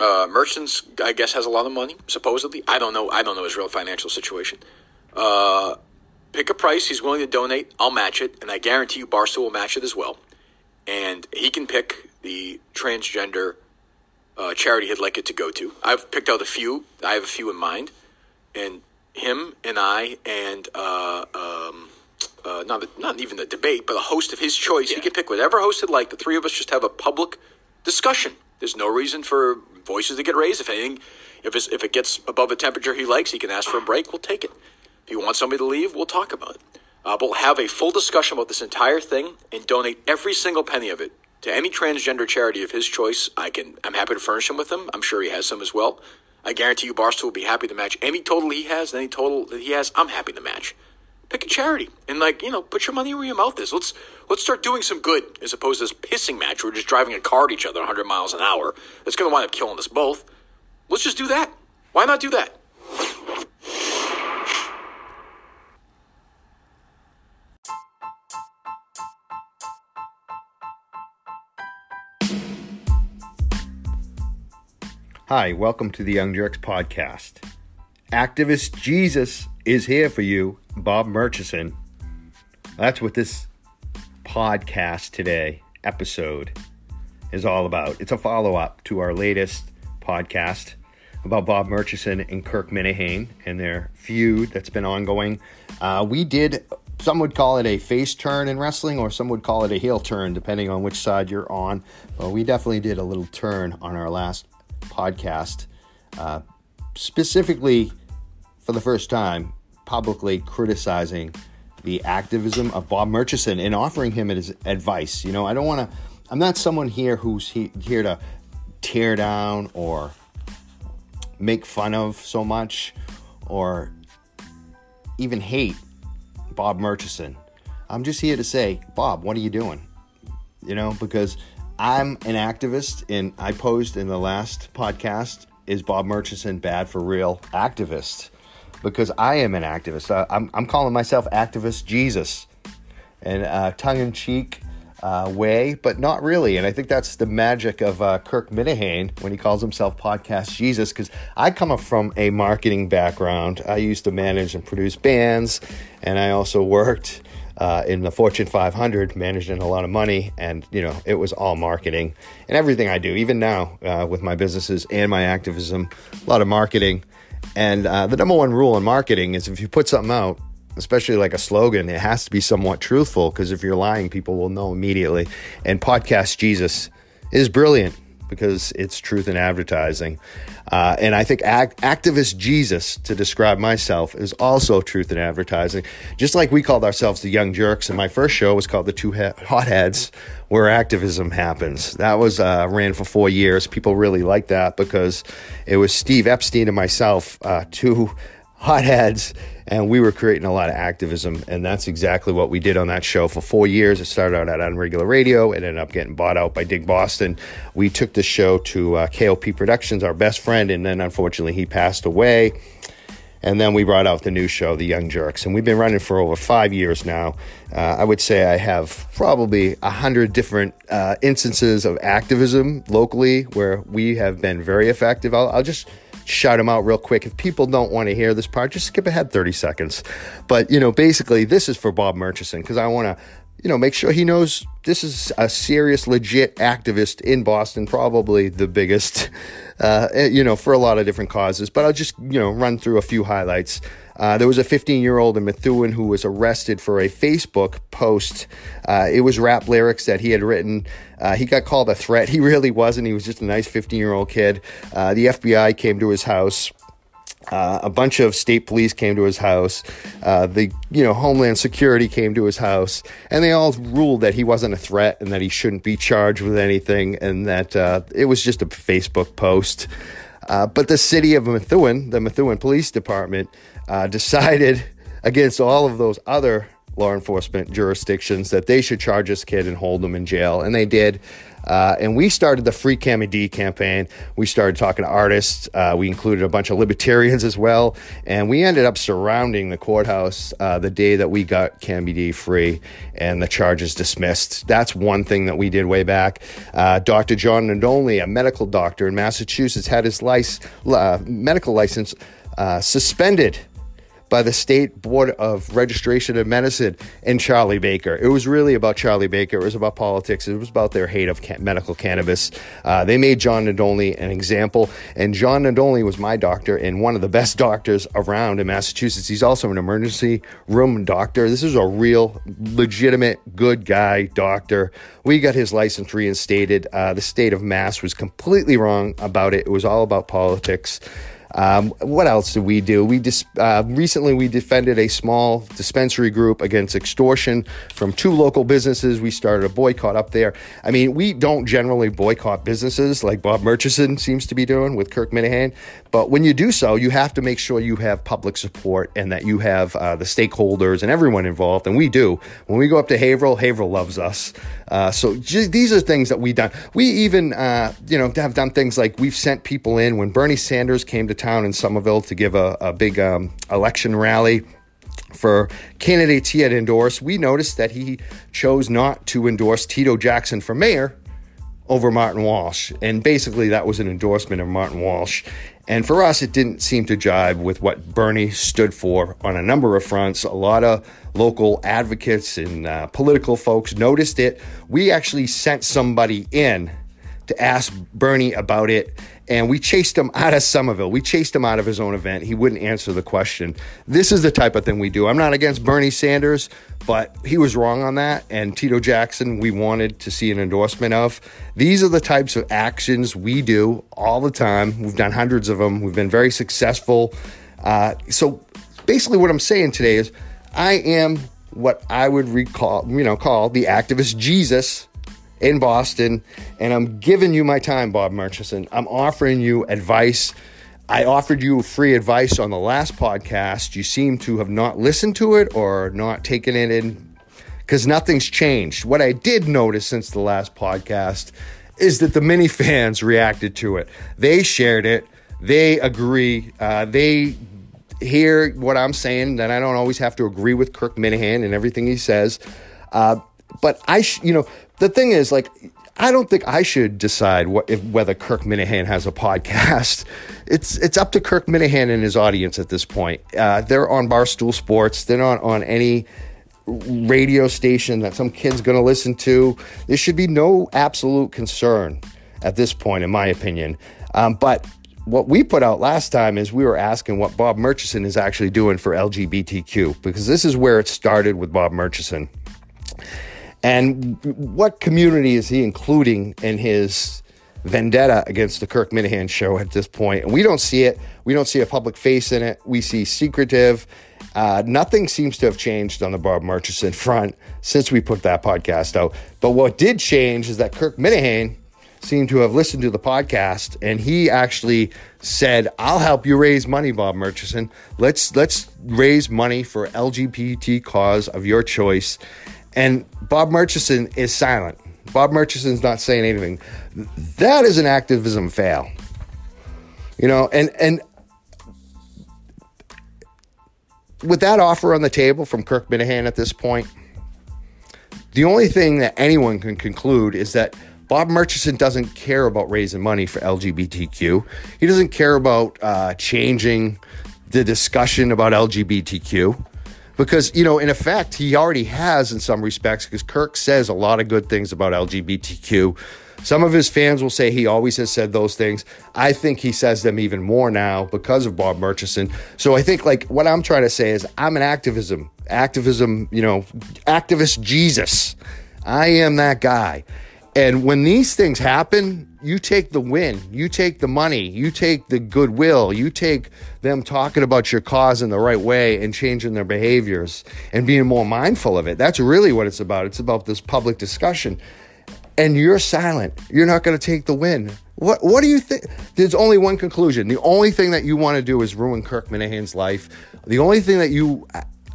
Uh, Murchison, I guess, has a lot of money. Supposedly, I don't know. I don't know his real financial situation. Uh, pick a price he's willing to donate. I'll match it, and I guarantee you, Barstool will match it as well. And he can pick the transgender uh, charity he'd like it to go to. I've picked out a few. I have a few in mind, and him and I and uh, um, uh, not a, not even a debate, but a host of his choice. He can pick whatever host he'd like. The three of us just have a public discussion. There's no reason for voices to get raised. If anything, if if it gets above the temperature he likes, he can ask for a break. We'll take it. If you want somebody to leave, we'll talk about it. Uh, but we'll have a full discussion about this entire thing and donate every single penny of it to any transgender charity of his choice. I can. I'm happy to furnish him with them. I'm sure he has some as well. I guarantee you, Barstool will be happy to match any total he has, any total that he has. I'm happy to match. Pick a charity and like you know, put your money where your mouth is. Let's let's start doing some good as opposed to this pissing match. We're just driving a car at each other 100 miles an hour. That's going to wind up killing us both. Let's just do that. Why not do that? Hi, welcome to the Young Jurks podcast. Activist Jesus is here for you, Bob Murchison. That's what this podcast today, episode, is all about. It's a follow up to our latest podcast about Bob Murchison and Kirk Minihane and their feud that's been ongoing. Uh, we did, some would call it a face turn in wrestling, or some would call it a heel turn, depending on which side you're on. But we definitely did a little turn on our last podcast, uh, specifically for the first time, publicly criticizing the activism of Bob Murchison and offering him his advice. You know, I don't want to, I'm not someone here who's he, here to tear down or make fun of so much or even hate Bob Murchison. I'm just here to say, Bob, what are you doing? You know, because I'm an activist, and I posed in the last podcast is Bob Murchison bad for real activist? Because I am an activist. Uh, I'm, I'm calling myself Activist Jesus, and uh, tongue in cheek uh, way, but not really. And I think that's the magic of uh, Kirk Minihane when he calls himself Podcast Jesus, because I come from a marketing background. I used to manage and produce bands, and I also worked uh, in the Fortune 500, managing a lot of money, and you know it was all marketing and everything I do, even now uh, with my businesses and my activism, a lot of marketing. And uh, the number one rule in marketing is if you put something out, especially like a slogan, it has to be somewhat truthful because if you're lying, people will know immediately. And podcast Jesus is brilliant because it's truth in advertising. Uh, and I think act, activist Jesus, to describe myself, is also truth in advertising. Just like we called ourselves the Young Jurks, and my first show was called the Two Hotheads, where activism happens. That was uh, ran for four years. People really liked that because it was Steve Epstein and myself, uh, two hotheads and we were creating a lot of activism and that's exactly what we did on that show for four years. It started out at unregular radio. It ended up getting bought out by dig boston. We took the show to uh, kop productions our best friend and then unfortunately he passed away. And then we brought out the new show the young jerks and we've been running for over five years now. Uh, i would say i have probably a hundred different uh, instances of activism locally where we have been very effective. I'll, I'll just shout them out real quick. If people don't want to hear this part, just skip ahead 30 seconds. But, you know, basically, this is for Bob Murchison because I want to, you know, make sure he knows this is a serious, legit activist in Boston, probably the biggest, uh, you know, for a lot of different causes. But I'll just, you know, run through a few highlights. Uh, there was a 15 year old in Methuen who was arrested for a Facebook post. Uh, it was rap lyrics that he had written. Uh, he got called a threat. He really wasn't. He was just a nice 15 year old kid. Uh, the FBI came to his house. Uh, a bunch of state police came to his house. Uh, the you know Homeland Security came to his house, and they all ruled that he wasn't a threat and that he shouldn't be charged with anything, and that it was just a Facebook post. But the city of Methuen, the Methuen Police Department, uh, decided against all of those other law enforcement jurisdictions that they should charge this kid and hold him in jail, and they did. Uh, and we started the Free Cami D campaign. We started talking to artists. Uh, we included a bunch of libertarians as well. And we ended up surrounding the courthouse uh, the day that we got Cami D free and the charges dismissed. That's one thing that we did way back. Uh, Dr. John Nadolny, a medical doctor in Massachusetts, had his license, uh, medical license uh, suspended by the State Board of Registration of Medicine and Charlie Baker. It was really about Charlie Baker. It was about politics. It was about their hate of medical cannabis. Uh, they made John Nadolny an example, and John Nadolny was my doctor and one of the best doctors around in Massachusetts. He's also an emergency room doctor. This is a real, legitimate, good guy doctor. We got his license reinstated. Uh, the state of Mass was completely wrong about it. It was all about politics. Um, what else did we do? We dis- uh, recently we defended a small dispensary group against extortion from two local businesses. We started a boycott up there. I mean, we don't generally boycott businesses like Bob Murchison seems to be doing with Kirk Minihane, but when you do so, you have to make sure you have public support and that you have uh, the stakeholders and everyone involved. And we do. When we go up to Haverhill, Haverhill loves us. Uh, so these are things that we done. We even, uh, you know, have done things like we've sent people in when Bernie Sanders came to town in Somerville to give a, a big um, election rally for candidates he had endorsed. We noticed that he chose not to endorse Tito Jackson for mayor over Martin Walsh. And basically, that was an endorsement of Martin Walsh. And for us, it didn't seem to jive with what Bernie stood for on a number of fronts. A lot of local advocates and uh, political folks noticed it. We actually sent somebody in to ask Bernie about it and we chased him out of Somerville. We chased him out of his own event. He wouldn't answer the question. This is the type of thing we do. I'm not against Bernie Sanders, but he was wrong on that. And Tito Jackson, we wanted to see an endorsement of. These are the types of actions we do all the time. We've done hundreds of them. We've been very successful. Uh, so basically, what I'm saying today is, I am what I would recall, you know, call the activist Jesus in Boston, and I'm giving you my time, Bob Murchison. I'm offering you advice. I offered you free advice on the last podcast. You seem to have not listened to it or not taken it in because nothing's changed. What I did notice since the last podcast is that the mini fans reacted to it. They shared it. They agree. Uh, they hear what I'm saying. That I don't always have to agree with Kirk Minihane and everything he says. Uh, but I, sh- you know, the thing is, like, I don't think I should decide what, if, whether Kirk Minihane has a podcast. It's it's up to Kirk Minihane and his audience at this point. Uh, they're on Barstool Sports. They're not on any radio station that some kid's going to listen to. There should be no absolute concern at this point, in my opinion. Um, but what we put out last time is we were asking what Bob Murchison is actually doing for LGBTQ because this is where it started with Bob Murchison. And what community is he including in his vendetta against the Kirk Minihane show at this point? And we don't see it. We don't see a public face in it. We see secretive. Uh, nothing seems to have changed on the Bob Murchison front since we put that podcast out. But what did change is that Kirk Minihane seemed to have listened to the podcast and he actually said, "I'll help you raise money, Bob Murchison. Let's let's raise money for LGBT cause of your choice." And Bob Murchison is silent. Bob Murchison's not saying anything. That is an activism fail. You know, and and with that offer on the table from Kirk Minihane at this point, the only thing that anyone can conclude is that Bob Murchison doesn't care about raising money for LGBTQ. He doesn't care about uh, changing the discussion about LGBTQ because you know in effect he already has in some respects because kirk says a lot of good things about lgbtq some of his fans will say he always has said those things. I think he says them even more now because of bob murchison. So i think like what i'm trying to say is i'm an activism activism you know activist jesus. I am that guy and when these things happen, you take the win, you take the money, you take the goodwill, you take them talking about your cause in the right way and changing their behaviors and being more mindful of it. That's really what it's about. It's about this public discussion. And you're silent. You're not going to take the win. What what do you think? There's only one conclusion. The only thing that you want to do is ruin Kirk Minihane's life. The only thing that you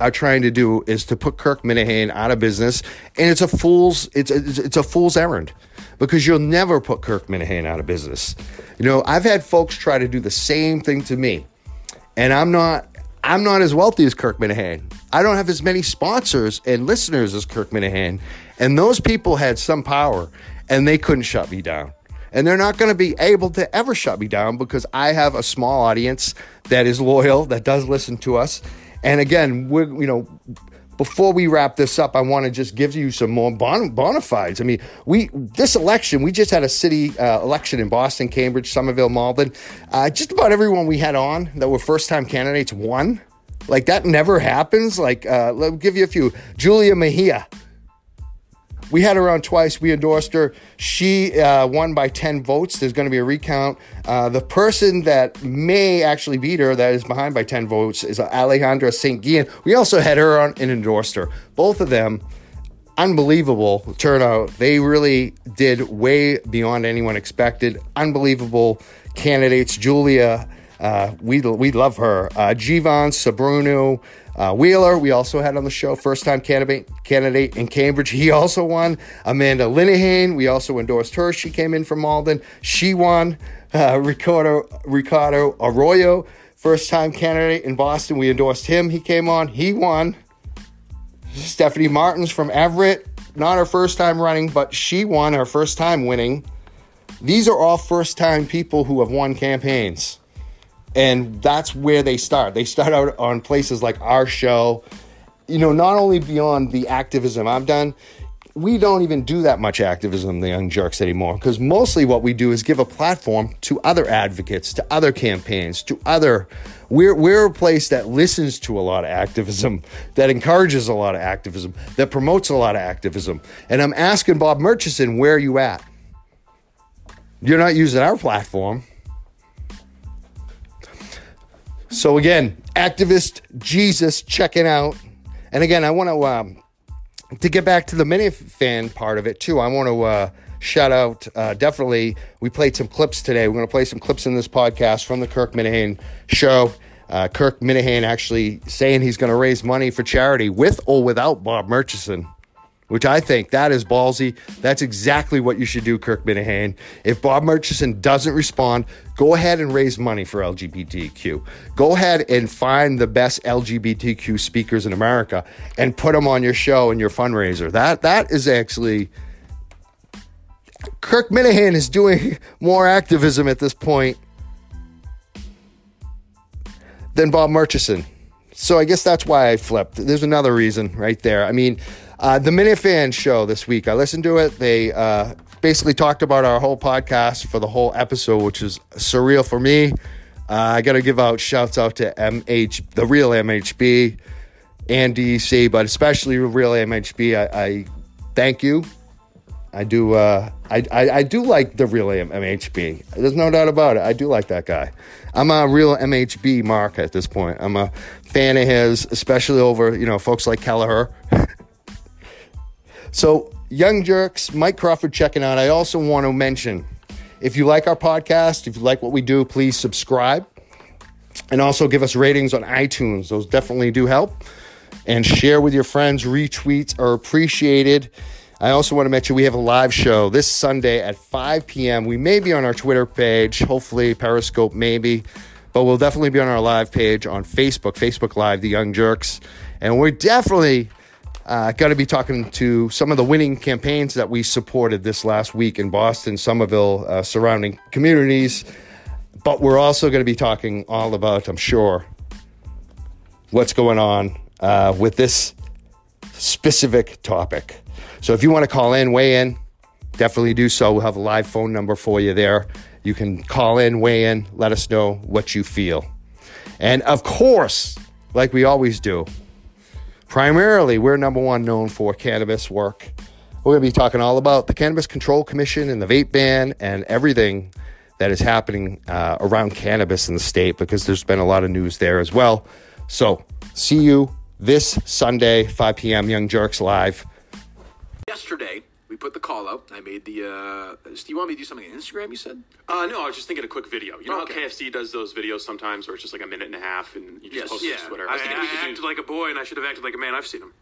are trying to do is to put Kirk Minihane out of business, and it's a fool's it's a, it's a fool's errand because you'll never put Kirk Minihane out of business. You know, I've had folks try to do the same thing to me, and I'm not I'm not as wealthy as Kirk Minihane. I don't have as many sponsors and listeners as Kirk Minihane, and those people had some power, and they couldn't shut me down. And they're not going to be able to ever shut me down because I have a small audience that is loyal, that does listen to us. And again, we're, you know, before we wrap this up, I want to just give you some more bon- bona fides. I mean, we this election, we just had a city uh, election in Boston, Cambridge, Somerville, Malden. Uh, just about everyone we had on that were first time candidates won. Like that never happens. Like, uh, let me give you a few. Julia Mejia we had her on twice. We endorsed her. She uh, won by 10 votes. There's going to be a recount. Uh, the person that may actually beat her, that is behind by 10 votes, is Alejandra St. Guillen. We also had her on and endorsed her. Both of them, unbelievable turnout. They really did way beyond anyone expected. Unbelievable candidates. Julia, uh, we, we love her. Uh, Jivan Sobrinho, uh, Wheeler, we also had on the show, first time candidate candidate in Cambridge. He also won. Amanda Linehan, we also endorsed her. She came in from Malden. She won. Uh, Ricardo, Ricardo Arroyo, first time candidate in Boston. We endorsed him. He came on. He won. Stephanie Martins from Everett, not her first time running, but she won her first time winning. These are all first time people who have won campaigns. And that's where they start. They start out on places like our show. You know, not only beyond the activism I've done, we don't even do that much activism, the Young Jurks, anymore, because mostly what we do is give a platform to other advocates, to other campaigns, to other. We're, we're a place that listens to a lot of activism, that encourages a lot of activism, that promotes a lot of activism. And I'm asking Bob Murchison, where are you at? You're not using our platform. So again, activist Jesus checking out. And again, I want to um, to get back to the mini fan part of it too. I want to uh, shout out. Uh, definitely, we played some clips today. We're going to play some clips in this podcast from the Kirk Minihane show. Uh, Kirk Minihane actually saying he's going to raise money for charity with or without Bob Murchison which I think that is ballsy. That's exactly what you should do, Kirk Minihane. If Bob Murchison doesn't respond, go ahead and raise money for LGBTQ. Go ahead and find the best LGBTQ speakers in America and put them on your show and your fundraiser. That that is actually Kirk Minihane is doing more activism at this point than Bob Murchison. So I guess that's why I flipped. There's another reason right there. I mean, uh, the Minifan show this week, I listened to it. They uh, basically talked about our whole podcast for the whole episode, which is surreal for me. Uh, I got to give out shouts out to MH, the real MHB, and DC, but especially real MHB. I, I thank you. I do. Uh, I, I, I do like the real MHB. There's no doubt about it. I do like that guy. I'm a real MHB mark at this point. I'm a fan of his, especially over you know folks like Kelleher. So, Young Jurks, Mike Crawford checking out. I also want to mention if you like our podcast, if you like what we do, please subscribe and also give us ratings on iTunes. Those definitely do help. And share with your friends. Retweets are appreciated. I also want to mention we have a live show this Sunday at 5 p.m. We may be on our Twitter page, hopefully, Periscope, maybe, but we'll definitely be on our live page on Facebook, Facebook Live, The Young Jurks. And we're definitely uh, Got to be talking to some of the winning campaigns that we supported this last week in Boston, Somerville, uh, surrounding communities. But we're also going to be talking all about, I'm sure, what's going on uh, with this specific topic. So if you want to call in, weigh in, definitely do so. We'll have a live phone number for you there. You can call in, weigh in, let us know what you feel. And of course, like we always do, Primarily, we're number one known for cannabis work. We're going to be talking all about the Cannabis Control Commission and the vape ban and everything that is happening uh, around cannabis in the state because there's been a lot of news there as well. So, see you this Sunday, 5 p.m., Young Jurks Live. Yesterday, we put the call out. I made the. Uh, Steve, you want me to do something on Instagram? You said. Uh, no, I was just thinking a quick video. You know Okay. how KFC does those videos sometimes where it's just like a minute and a half and you just Yes. post it Yeah, to Twitter. I, was thinking we I could do- acted like a boy, and I should have acted like a man. I've seen him.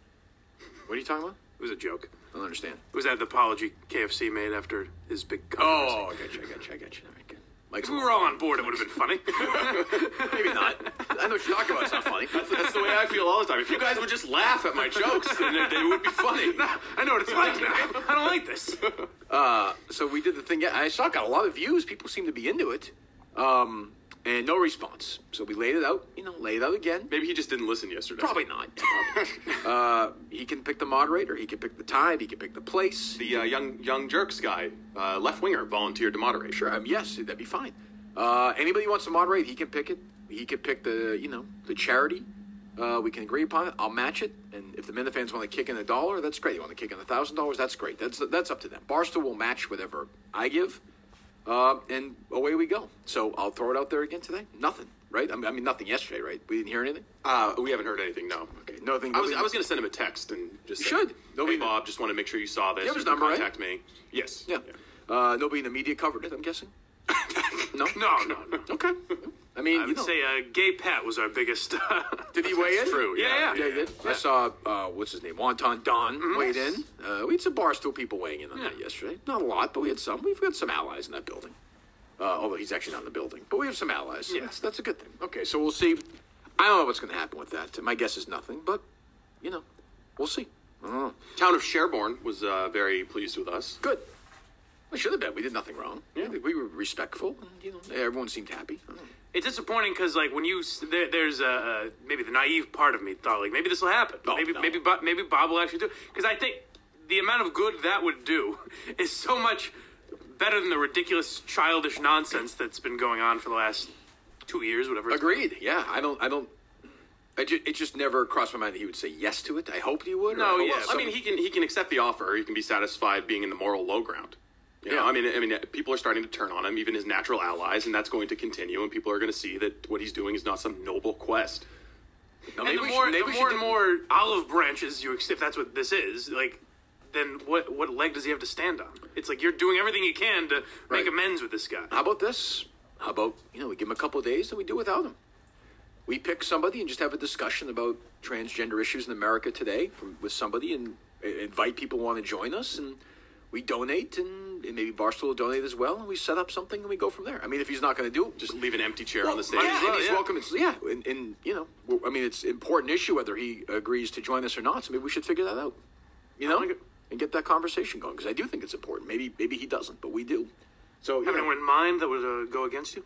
What are you talking about? It was a joke. I don't understand. It was that the apology KFC made after his big Oh. I got you. I got you. I got you. All right, good. Mike's If we were all on board, it would have been funny. maybe not. I know what you're talking about. It's not funny. That's, that's the way I feel all the time. If you guys would just laugh at my jokes, then it, they would be funny. I know what it's like now. I don't like this. so we did the thing. Yeah, I saw it got a lot of views. People seem to be into it, um, and no response. So we laid it out. You know, laid it out again. Maybe he just didn't listen yesterday. Probably not. uh, he can pick the moderator. He can pick the time. He can pick the place. The uh, young young jurks guy, uh, left winger, volunteered to moderate. Sure. Um, yes, that'd be fine. Uh, anybody who wants to moderate, he can pick it. He can pick the you know the charity. Uh, we can agree upon it. I'll match it, and if the Minute fans want to kick in a dollar, that's great. You want to kick in a thousand dollars, that's great. That's that's up to them. Barstool will match whatever I give, uh, and away we go. So I'll throw it out there again today. Nothing, right? I mean, I mean nothing yesterday, right? We didn't hear anything. Uh, we haven't heard anything. No. Okay, nothing. I was I was going to send him a text and just You say, should. Hey Bob, just want to make sure you saw this. You have his number, right? contact me. Yes. Yeah. Uh, nobody in the media covered it. I'm guessing. no. No, no, no. Okay. I mean, I you would know, say uh, Gay Pat was our biggest. did he weigh in? True. Yeah, Yeah. Yeah, he did. I saw uh, what's his name, Wonton Don weighed in. Uh, we had some barstool people weighing in on that yesterday. Not a lot, but we had some. We've got some allies in that building. Uh, although he's actually not in the building, but we have some allies. So Yeah. that's, that's a good thing. Okay, so we'll see. I don't know what's going to happen with that. My guess is nothing, but you know, we'll see. I don't know. Town of Sherborn was uh, very pleased with us. Good. We should have been. We did nothing wrong. Yeah. We were respectful, and you know, everyone seemed happy. I don't know. it's disappointing because, like, when you there, there's uh, maybe the naive part of me thought, like, maybe this will happen. Oh, maybe no. maybe Bob, maybe Bob will actually do because I think the amount of good that would do is so much better than the ridiculous, childish nonsense that's been going on for the last two years, whatever. Agreed. Yeah, I don't. I don't. I ju- it just never crossed my mind that he would say yes to it. I hoped he would. No, yeah, I mean, he can he can accept the offer. He can be satisfied being in the moral low ground. You know, Yeah. I mean, I mean, people are starting to turn on him, even his natural allies, and that's going to continue. And people are going to see that what he's doing is not some noble quest. No, And maybe the more, should- maybe the more and do- more olive branches you accept, if that's what this is, like, then what what leg does he have to stand on? It's like you're doing everything you can to Right. make amends with this guy. How about this? How about you know we give him a couple of days and we do without him. We pick somebody and just have a discussion about transgender issues in America today from, with somebody and invite people who want to join us and we donate and, and maybe Barstool will donate as well and we set up something and we go from there. I mean, if he's not going to do it, Just leave an empty chair on the stage. yeah, well, and he's yeah. welcome. It's, yeah, and, and you know, well, I mean, it's an important issue whether he agrees to join us or not. So maybe we should figure that out. You know, it. and get that conversation going because I do think it's important. Maybe maybe he doesn't, but we do. So you Have know, anyone in mind that would uh, go against you?